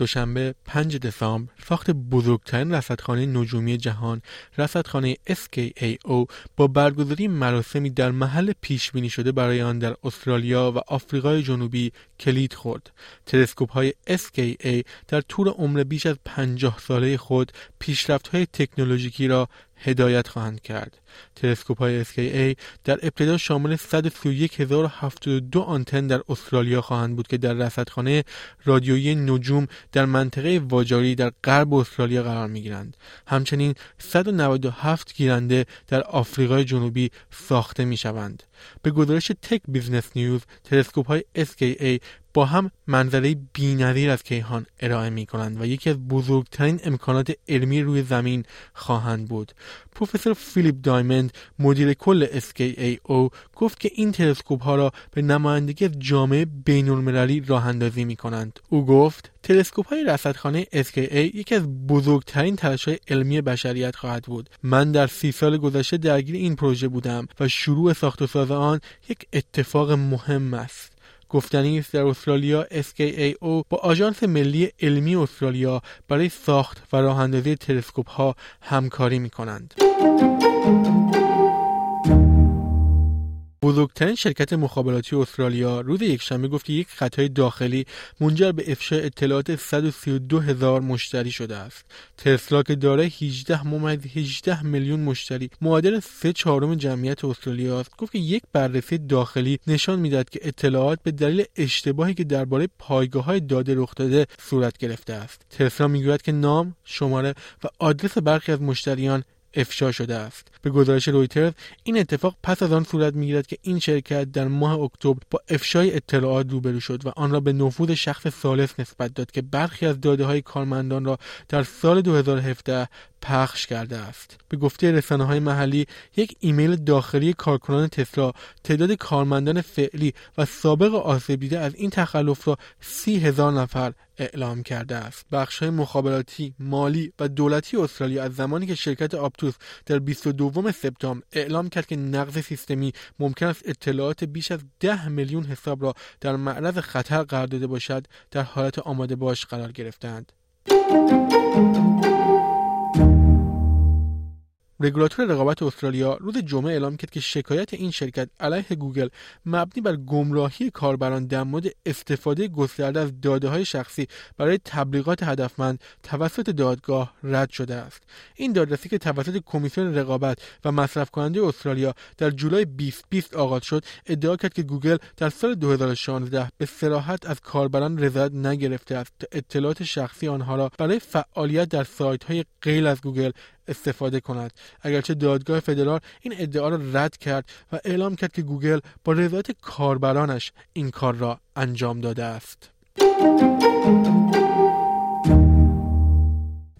دوشنبه 5 دسامبر ساخت بزرگترین رصدخانه نجومی جهان رصدخانه SKAO با برگزاری مراسمی در محل پیش بینی شده برای آن در استرالیا و آفریقای جنوبی کلید خورد. تلسکوپ های SKA در طول عمر بیش از 50 ساله خود پیشرفت های تکنولوژیکی را هدایت خواهند کرد. تلسکوپ های SKA در ابتدا شامل 131072 آنتن در استرالیا خواهند بود که در رصدخانه رادیویی نجوم در منطقه واجاری در غرب استرالیا قرار می گیرند. همچنین 197 گیرنده در آفریقای جنوبی ساخته می شوند. به گزارش تک بیزنس نیوز تلسکوپ های SKA با هم منظره بینظیر از کیهان ارائه می کنند و یکی از بزرگترین امکانات علمی روی زمین خواهند بود. پروفسور فیلیپ دایمند مدیر کل SKAO گفت که این تلسکوپ ها را به نمایندگی از جامعه بین المللی راه اندازی می کنند. او گفت تلسکوپ های رصدخانه SKA یکی از بزرگترین تلاش های علمی بشریت خواهد بود. من در سی سال گذشته درگیر این پروژه بودم و شروع ساخت و ساز آن یک اتفاق مهم است. گفتنی است در استرالیا SKAO با آژانس ملی علمی استرالیا برای ساخت و راه اندازی تلسکوپ ها همکاری می کنند. بزرگترین شرکت مخابراتی استرالیا روز یکشنبه گفت که یک خطای داخلی منجر به افشای اطلاعات 132 هزار مشتری شده است. تسلا که دارای 18 ممیز 18 میلیون مشتری معادل 3 چهارم جمعیت استرالیا است گفت که یک بررسی داخلی نشان می‌داد که اطلاعات به دلیل اشتباهی که درباره پایگاه های داده رخ داده صورت گرفته است. تسلا می‌گوید که نام، شماره و آدرس برخی از مشتریان افشا شده است. به گزارش رویترز این اتفاق پس از آن صورت می‌گیرد که این شرکت در ماه اکتبر با افشای اطلاعات روبرو شد و آن را به نفوذ شخص ثالث نسبت داد که برخی از داده های کارمندان را در سال 2017 پخش کرده است. به گفته رسانه های محلی یک ایمیل داخلی کارکنان تسلا تعداد کارمندان فعلی و سابق آسیب دیده از این تخلف را سی هزار نفر اعلام کرده است. بخش مخابراتی مالی و دولتی استرالیا از زمانی که شرکت آپتوس در 22 سپتامبر اعلام کرد که نقض سیستمی ممکن است اطلاعات بیش از 10 میلیون حساب را در معرض خطر قرار داده باشد در حالت آماده باش قرار گرفتند رگولاتور رقابت استرالیا روز جمعه اعلام کرد که شکایت این شرکت علیه گوگل مبنی بر گمراهی کاربران در مورد استفاده گسترده از داده های شخصی برای تبلیغات هدفمند توسط دادگاه رد شده است. این دادرسی که توسط کمیسیون رقابت و مصرف کننده استرالیا در جولای 2020 آغاز شد ادعا کرد که گوگل در سال 2016 به صراحت از کاربران رضایت نگرفته است. تا اطلاعات شخصی آنها را برای فعالیت در سایت های غیر از گوگل استفاده کند. اگرچه دادگاه فدرال این ادعا را رد کرد و اعلام کرد که گوگل با رضایت کاربرانش این کار را انجام داده است.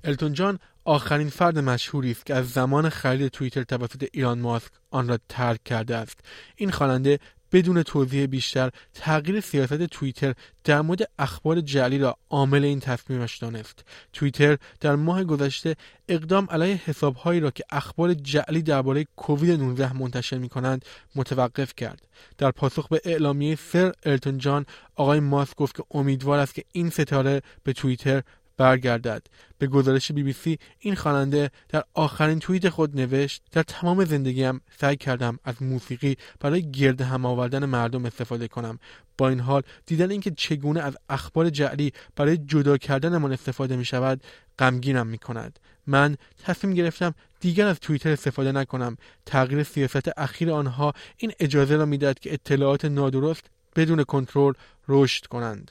التون جان آخرین فرد مشهوری است که از زمان خرید توییتر توسط ایران ماسک آن را ترک کرده است. این خواننده بدون توضیح بیشتر تغییر سیاست توییتر در مورد اخبار جعلی را عامل این تصمیمش دانست. توییتر در ماه گذشته اقدام علیه حسابهایی را که اخبار جعلی درباره کووید 19 منتشر می کنند متوقف کرد. در پاسخ به اعلامیه سر ارتون جان آقای ماسک گفت که امیدوار است که این ستاره به توییتر برگردد. به گزارش بی بی سی این خواننده در آخرین توییت خود نوشت در تمام زندگیم سعی کردم از موسیقی برای گرد هم آوردن مردم استفاده کنم. با این حال دیدن اینکه چگونه از اخبار جعلی برای جدا کردنمان استفاده می شود غمگینم می کند من تصمیم گرفتم دیگر از توییتر استفاده نکنم. تغییر سیاست اخیر آنها این اجازه را می‌داد که اطلاعات نادرست بدون کنترل رشد کنند.